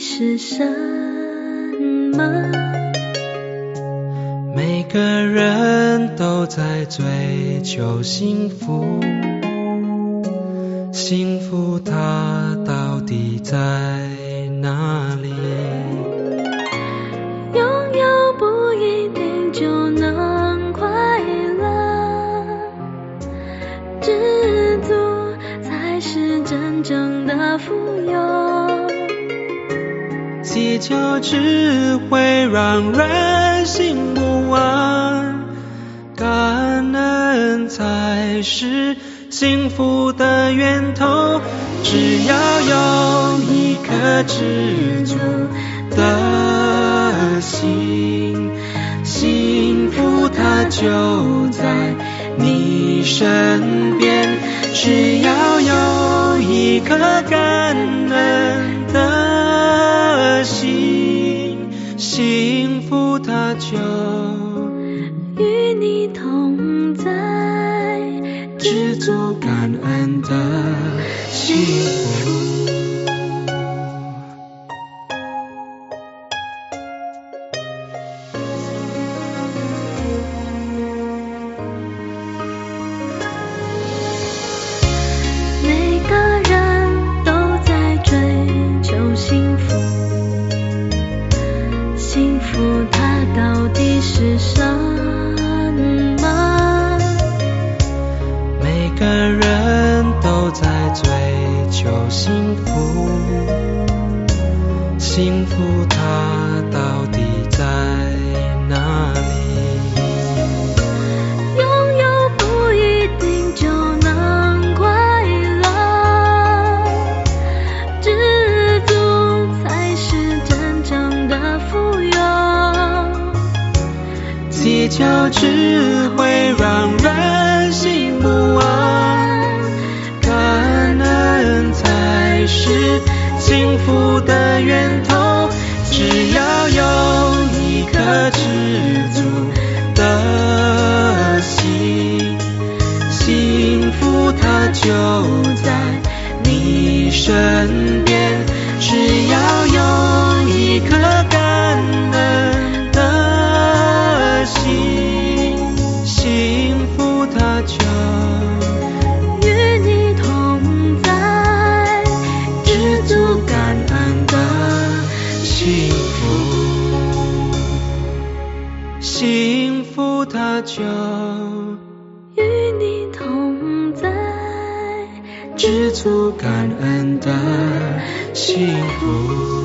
是什么？每个人都在追求幸福，幸福它到底在哪里？拥有不一定就能快乐，知足才是真正的富有。计较只会让人心不安，感恩才是幸福的源头。只要有一颗知足的心，幸福它就在你身边。只要有一颗感恩就与你同在，知足感恩的幸福。幸福它到底在哪里？拥有不一定就能快乐，知足才是真正的富有。计较只会让人心不安，福它就在你身边。只要有一颗感恩的心，幸福它就与你同在，知足感恩的幸福，幸福它就与你同在，知足感恩的幸福。